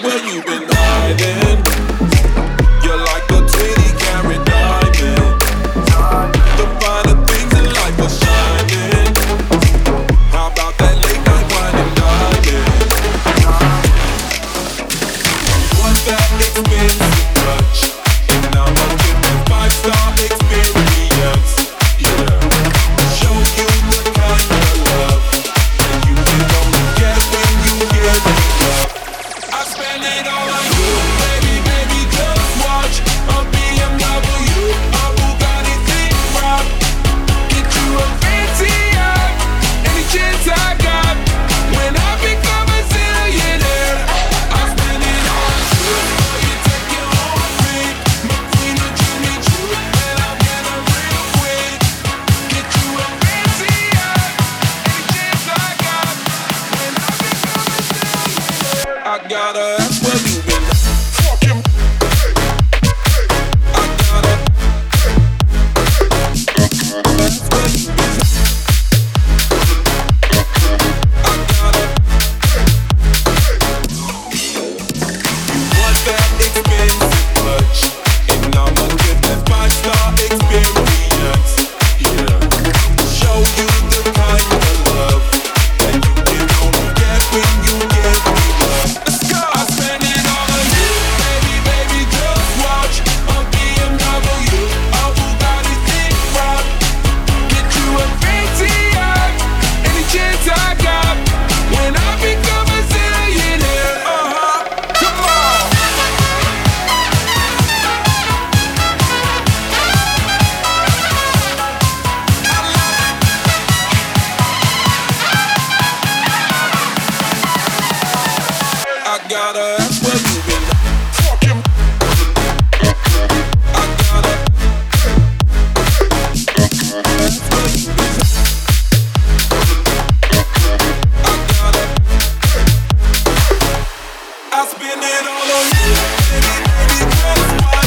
where you been hiding? I spend it all on you, baby, baby, that's why.